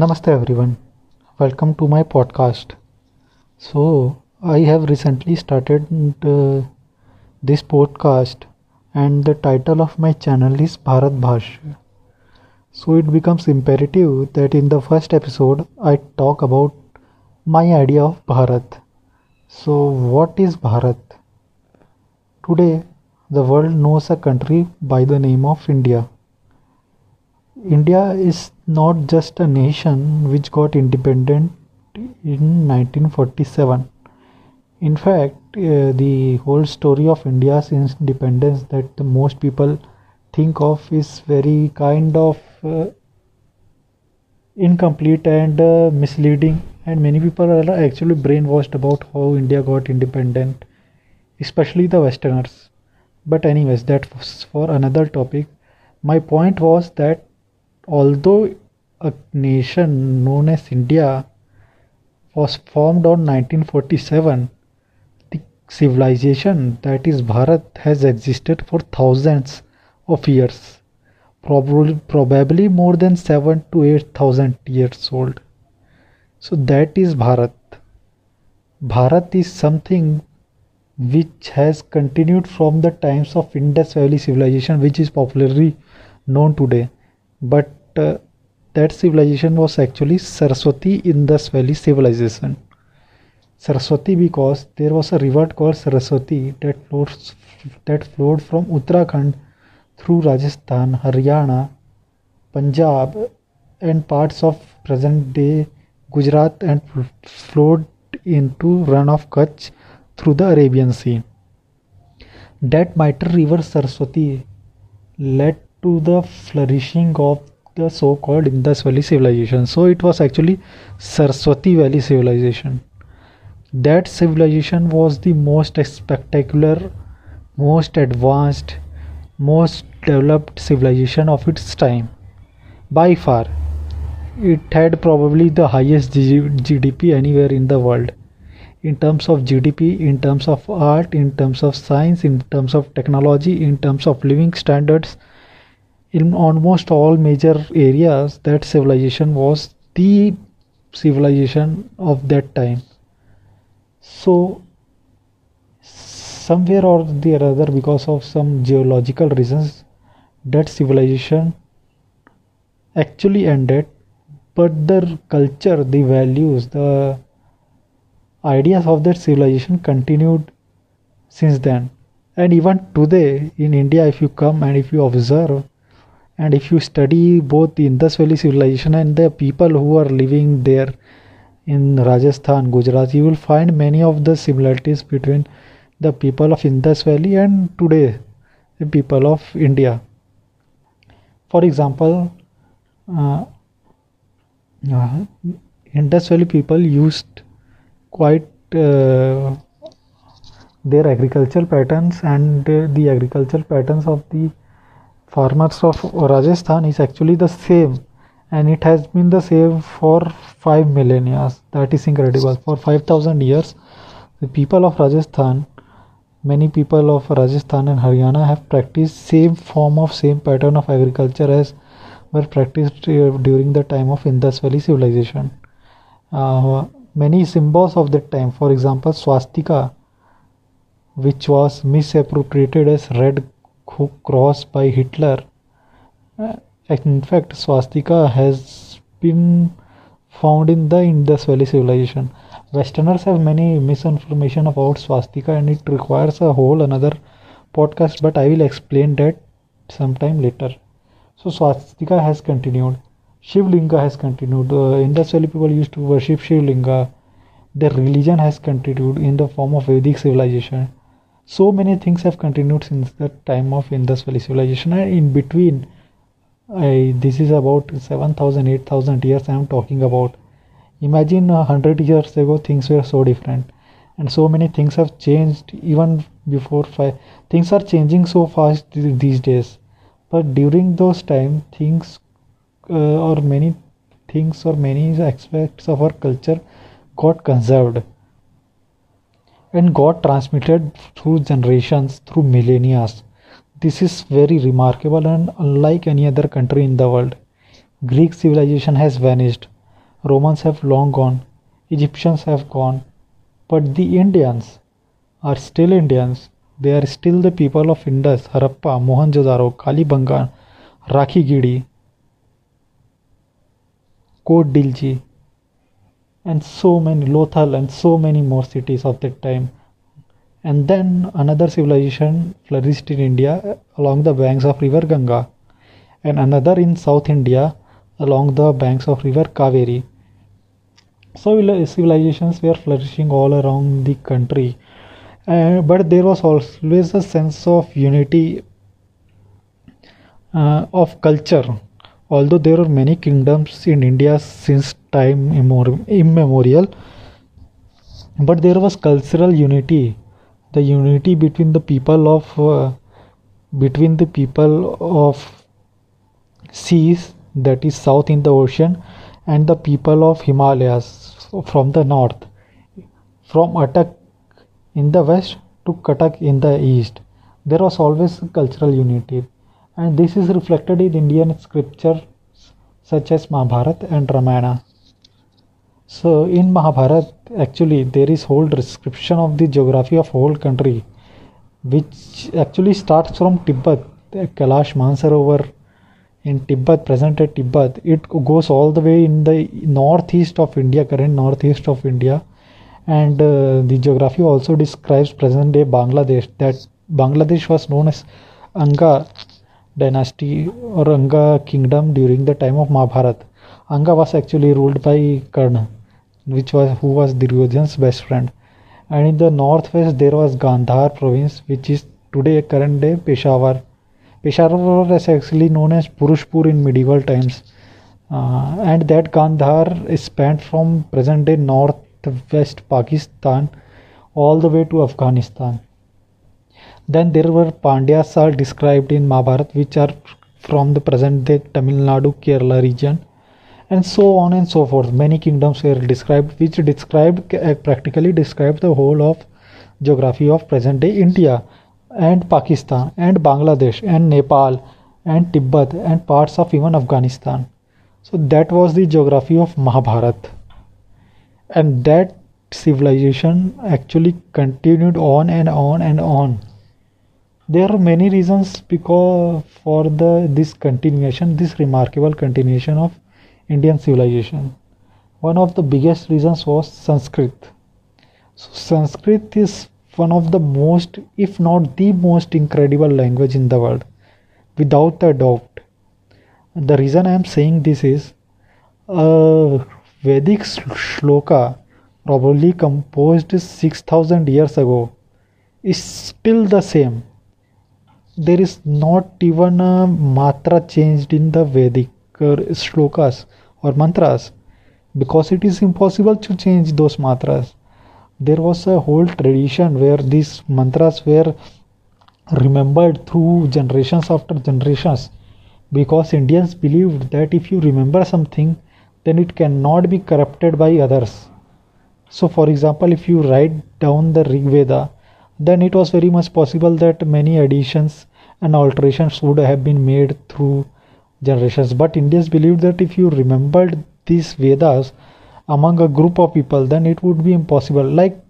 Namaste everyone. Welcome to my podcast. So, I have recently started uh, this podcast and the title of my channel is Bharat Bhash. So, it becomes imperative that in the first episode I talk about my idea of Bharat. So, what is Bharat? Today, the world knows a country by the name of India. India is not just a nation which got independent in 1947. In fact, uh, the whole story of India's independence that the most people think of is very kind of uh, incomplete and uh, misleading and many people are actually brainwashed about how India got independent, especially the Westerners. But anyways, that was for another topic. My point was that although a nation known as India was formed on 1947, the civilization that is Bharat has existed for thousands of years, probably probably more than seven to eight thousand years old. So that is Bharat. Bharat is something which has continued from the times of Indus Valley civilization, which is popularly known today. But uh, that civilization was actually Saraswati Indus Valley civilization. Saraswati because there was a river called Saraswati that flows that flowed from Uttarakhand through Rajasthan, Haryana, Punjab, and parts of present day Gujarat and flowed into run of Kutch through the Arabian Sea. That mighty river Saraswati led to the flourishing of the so-called Indus Valley civilization. So it was actually Saraswati Valley civilization. That civilization was the most spectacular, most advanced, most developed civilization of its time by far it had probably the highest GDP anywhere in the world in terms of GDP, in terms of art, in terms of science, in terms of technology, in terms of living standards. In almost all major areas, that civilization was the civilization of that time. So, somewhere or the other, because of some geological reasons, that civilization actually ended but the culture, the values, the ideas of that civilization continued since then. And even today in India, if you come and if you observe and if you study both the Indus Valley civilization and the people who are living there in Rajasthan, Gujarat, you will find many of the similarities between the people of Indus Valley and today the people of India. For example, uh, uh, Indus Valley people used quite uh, their agricultural patterns and uh, the agricultural patterns of the farmers of Rajasthan is actually the same and it has been the same for 5 millennia that is incredible for 5000 years the people of Rajasthan many people of Rajasthan and Haryana have practiced same form of same pattern of agriculture as were practiced uh, during the time of Indus Valley civilization. Uh, many symbols of that time, for example, swastika, which was misappropriated as red cross by Hitler. Uh, in fact, swastika has been found in the Indus Valley civilization. Westerners have many misinformation about swastika and it requires a whole another podcast, but I will explain that sometime later. So swastika has continued. Shivlinga has continued. Uh, Indus Valley people used to worship Shivlinga. Their religion has continued in the form of Vedic civilization. So many things have continued since the time of Indus Valley civilization, and in between, I, this is about 7,000, 8,000 years I am talking about. Imagine a hundred years ago, things were so different, and so many things have changed even before five. Things are changing so fast these days but during those time things uh, or many things or many aspects of our culture got conserved and got transmitted through generations through millennia this is very remarkable and unlike any other country in the world. Greek civilization has vanished. Romans have long gone, Egyptians have gone, but the Indians are still Indians. They are still the people of Indus, Harappa, Mohenjo-daro, Kalibangan, Rakhigarhi, Kot Dilji, and so many Lothal and so many more cities of that time. And then another civilization flourished in India along the banks of river Ganga and another in South India along the banks of river Kaveri. So civilizations were flourishing all around the country, uh, but there was always a sense of unity uh, of culture. Although there were many kingdoms in India since time immemorial, but there was cultural unity, the unity between the people of uh, between the people of seas that is south in the ocean and the people of Himalayas from the north. From Attock in the west to Cuttack in the east. There was always cultural unity. And this is reflected in Indian scriptures such as Mahabharata and Ramayana so in Mahabharata actually there is whole description of the geography of whole country which actually starts from Tibet Kailash Mansarovar in Tibet, present day Tibet, it goes all the way in the northeast of India, current northeast of India, and uh, the geography also describes present day Bangladesh. That Bangladesh was known as Anga dynasty or Anga kingdom during the time of Mahabharata. Anga was actually ruled by Karna, which was who was Duryodhan's best friend. And in the northwest there was Gandhar province, which is today current day Peshawar Peshawar was actually known as Purushpur in medieval times, uh, and that Gandhar is spanned from present day northwest Pakistan all the way to Afghanistan. Then there were Pandyas are described in Mahabharata, which are from the present day Tamil Nadu, Kerala region, and so on and so forth. Many kingdoms were described, which described uh, practically described the whole of geography of present day India and Pakistan and Bangladesh and Nepal and Tibet and parts of even Afghanistan. So that was the geography of Mahabharat. And that civilization actually continued on and on and on. There are many reasons because for the this continuation, this remarkable continuation of Indian civilization. One of the biggest reasons was Sanskrit. So Sanskrit is one of the most, if not the most incredible language in the world, without a doubt. The reason I am saying this is Vedic shloka, probably composed 6000 years ago, is still the same. There is not even a matra changed in the Vedic shlokas or mantras because it is impossible to change those mantras there was a whole tradition where these mantras were remembered through generations after generations because Indians believed that if you remember something then it cannot be corrupted by others. So, for example, if you write down the Rig Veda, then it was very much possible that many additions and alterations would have been made through generations. But Indians believed that if you remembered these Vedas, among a group of people then it would be impossible. Like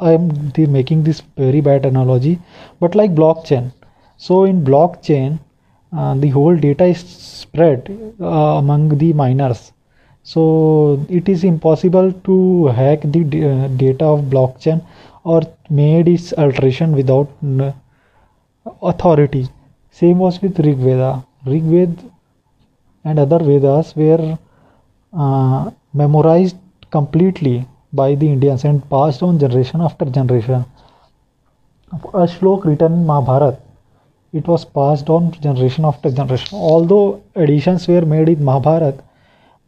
i am making this very bad analogy but like blockchain. So in blockchain uh, the whole data is spread uh, among the miners. So it is impossible to hack the uh, data of blockchain or made its alteration without authority. Same was with rig veda rig ved and other vedas were uh, memorized completely by the Indians and passed on generation after generation. A shlok written in Mahabharata, it was passed on generation after generation. Although additions were made in Mahabharata,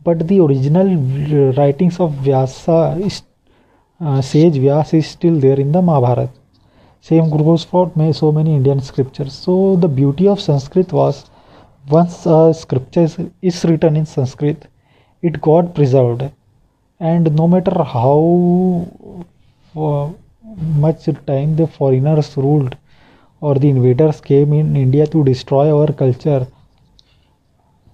but the original writings of Vyasa, uh, sage Vyas is still there in the Mahabharata. Same goes for so many Indian scriptures. So the beauty of Sanskrit was once a scripture is written in Sanskrit, it got preserved. And no matter how much time the foreigners ruled or the invaders came in India to destroy our culture,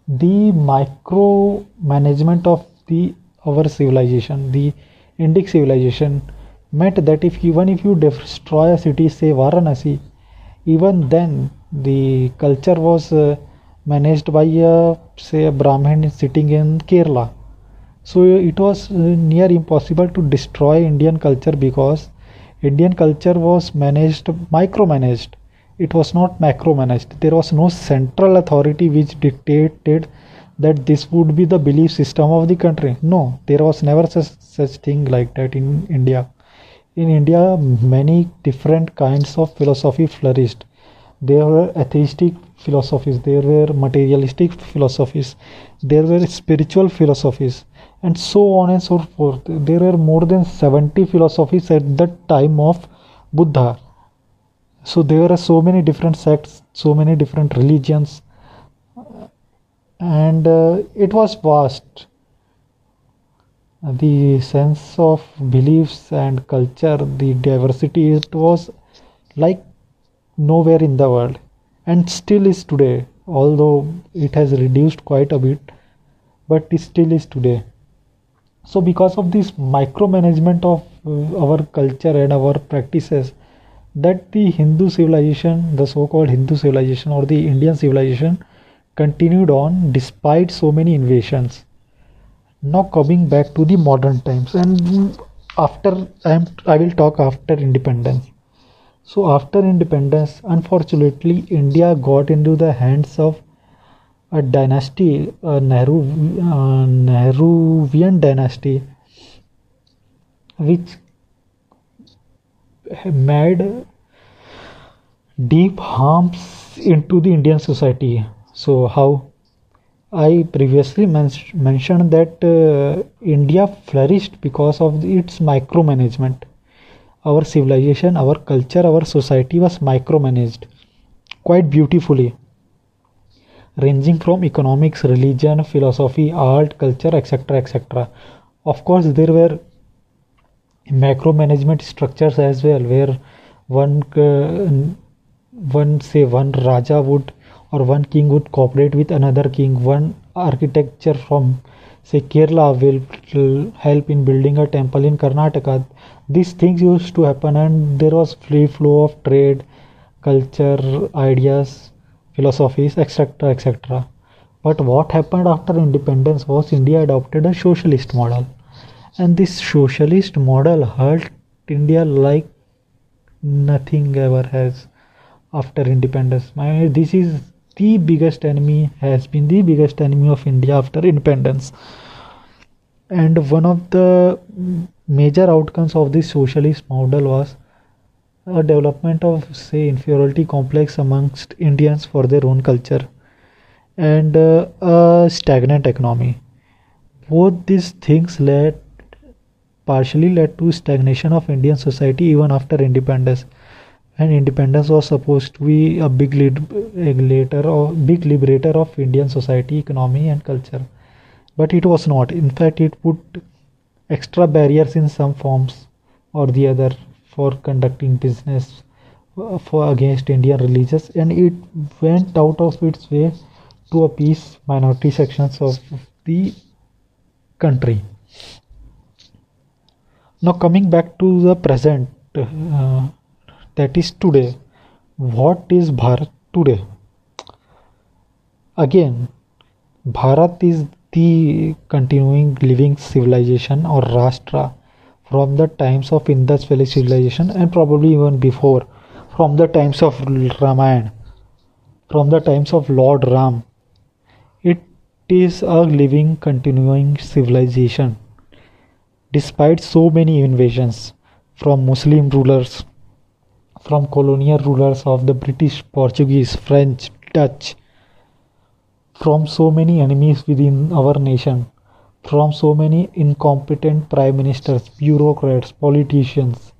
the micro management of the our civilization, the Indic civilization, meant that if even if you destroy a city, say Varanasi, even then the culture was uh, managed by a say a Brahmin sitting in Kerala. So it was uh, near impossible to destroy Indian culture because Indian culture was managed micromanaged. It was not macromanaged. There was no central authority which dictated that this would be the belief system of the country. No, there was never such, such thing like that in India. In India, many different kinds of philosophy flourished. There were atheistic philosophies, there were materialistic philosophies, there were spiritual philosophies, and so on and so forth. There were more than 70 philosophies at the time of Buddha. So there are so many different sects, so many different religions, and uh, it was vast the sense of beliefs and culture the diversity it was like nowhere in the world and still is today although it has reduced quite a bit but it still is today. So because of this micromanagement of uh, our culture and our practices that the hindu civilization the so called hindu civilization or the indian civilization continued on despite so many invasions. Now coming back to the modern times and after I, am, I will talk after independence so after independence unfortunately india got into the hands of a dynasty a nehru uh, nehruvian dynasty which made deep harms into the indian society so how I previously men- mentioned that uh, India flourished because of its micromanagement. Our civilization, our culture, our society was micromanaged quite beautifully, ranging from economics, religion, philosophy, art, culture, etc. etc. Of course, there were macro-management structures as well, where one uh, one say one Raja would or one king would cooperate with another king one architecture from say kerala will help in building a temple in karnataka. These things used to happen and there was free flow of trade culture ideas philosophies etc etc but what happened after independence was india adopted a socialist model. And this socialist model hurt india like nothing ever has after independence. My, this is the biggest enemy has been the biggest enemy of India after independence. And one of the major outcomes of this socialist model was a development of, say, inferiority complex amongst Indians for their own culture and uh, a stagnant economy. Both these things led partially led to stagnation of Indian society even after independence and independence was supposed to be a big lead regulator or big liberator of Indian society, economy, and culture. But it was not. In fact, it put extra barriers in some forms or the other for conducting business uh, for against Indian religious, and it went out of its way to appease minority sections of the country. Now, coming back to the present. Uh, that is today what is bharat today? Again bharat is the continuing living civilization or rashtra from the times of indus valley civilization and probably even before from the times of ramayana from the times of lord ram. It is a living continuing civilization despite so many invasions from muslim rulers from colonial rulers of the British, Portuguese, French, Dutch, from so many enemies within our nation, from so many incompetent prime ministers, bureaucrats, politicians,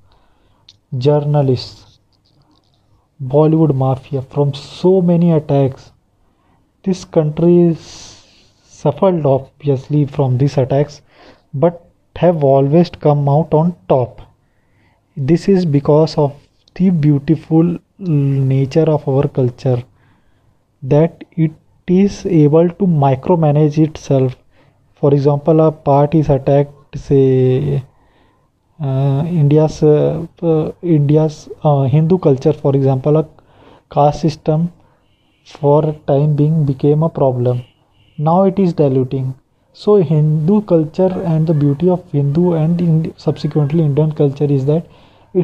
journalists, Bollywood mafia, from so many attacks. This country suffered obviously from these attacks, but have always come out on top. This is because of the beautiful nature of our culture that it is able to micromanage itself. For example a part is attacked say uh, india's uh, uh, india's hindu culture for example a caste system for time being became a problem. Now it is diluting. So hindu culture and the beauty of hindu and in subsequently indian culture is that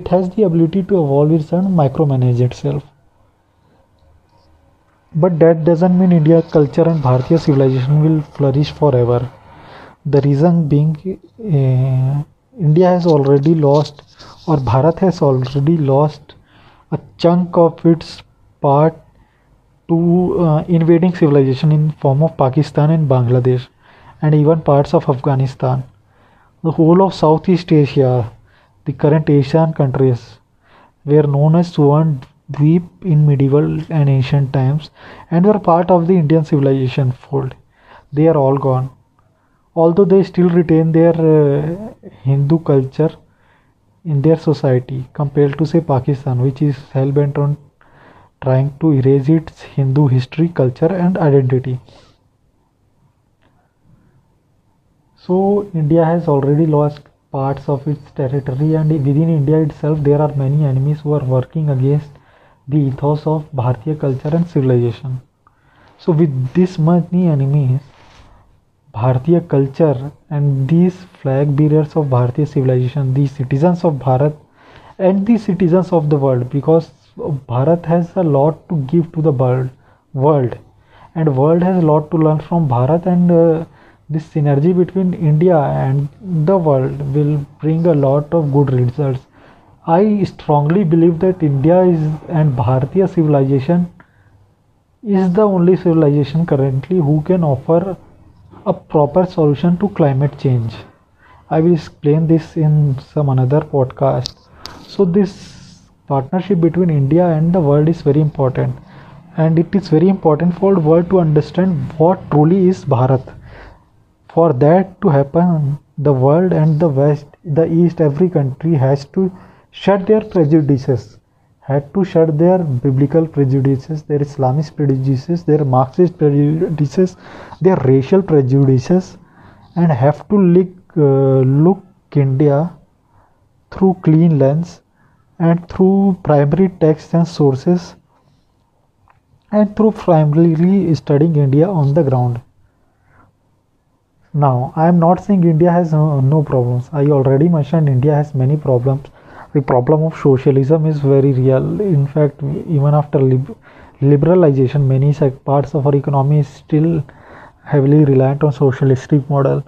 it has the ability to evolve itself and micromanage itself but that doesn't mean India culture and Bharatiya civilization will flourish forever. The reason being, uh, India has already lost, or Bharat has already lost, a chunk of its part to uh, invading civilization in form of Pakistan and Bangladesh, and even parts of Afghanistan. The whole of Southeast Asia, the current Asian countries, were known as Suvan Dweep in medieval and ancient times and were part of the Indian civilization fold. They are all gone. Although they still retain their uh, Hindu culture in their society compared to say Pakistan which is hell bent on trying to erase its Hindu history, culture and identity. So India has already lost parts of its territory and within India itself there are many enemies who are working against the ethos of Bharatiya culture and civilization. So with this many enemies, Bharatiya culture and these flag bearers of Bharatiya civilization, the citizens of Bharat and the citizens of the world because Bharat has a lot to give to the world, world and world has a lot to learn from Bharat and uh, this synergy between India and the world will bring a lot of good results I strongly believe that India is and Bharatiya civilization is the only civilization currently who can offer a proper solution to climate change. I will explain this in some another podcast. So this partnership between India and the world is very important and it is very important for the world to understand what truly is Bharat. For that to happen, the world and the west, the east, every country has to shed their prejudices, had to shed their biblical prejudices, their Islamist prejudices, their Marxist prejudices, their racial prejudices, and have to look, uh, look India through clean lens and through primary texts and sources and through primarily studying India on the ground. Now, I am not saying India has no, no problems. I already mentioned India has many problems the problem of socialism is very real. In fact, even after lib- liberalization, many parts of our economy is still heavily reliant on socialistic model.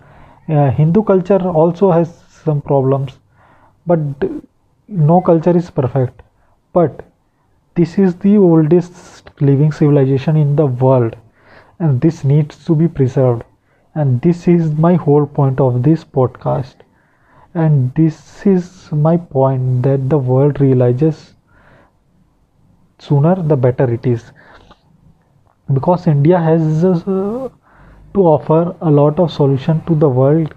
Uh, Hindu culture also has some problems, but no culture is perfect. But this is the oldest living civilization in the world, and this needs to be preserved. And this is my whole point of this podcast. And this is my point that the world realizes sooner the better it is. Because india has uh, to offer a lot of solution to the world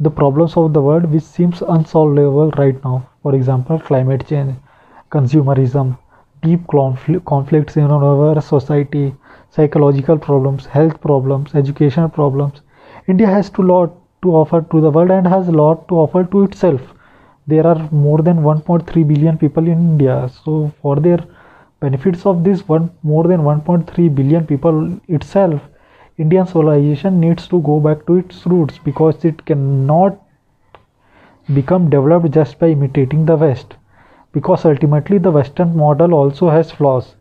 the problems of the world which seems unsolvable right now. For example climate change consumerism deep conflicts in our society psychological problems health problems educational problems. India has to lot to offer to the world and has a lot to offer to itself. There are more than 1.3 billion people in india. So for their benefits of this one more than 1.3 billion people itself indian civilization needs to go back to its roots because it cannot become developed just by imitating the west. Because ultimately the western model also has flaws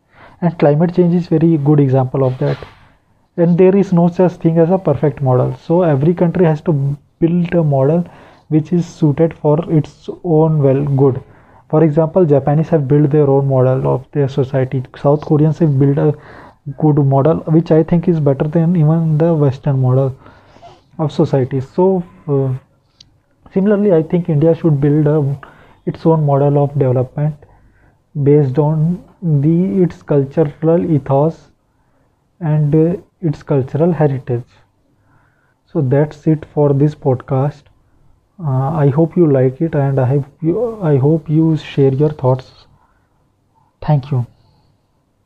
and climate change is very good example of that. And there is no such thing as a perfect model. So every country has to build a model which is suited for its own well good. For example japanese have built their own model of their society. South koreans have built a good model which i think is better than even the western model of society. So uh, similarly i think india should build a, its own model of development based on the its cultural ethos and uh, its cultural heritage. So that's it for this podcast. Uh, i hope you like it and i hope you i hope you share your thoughts. Thank you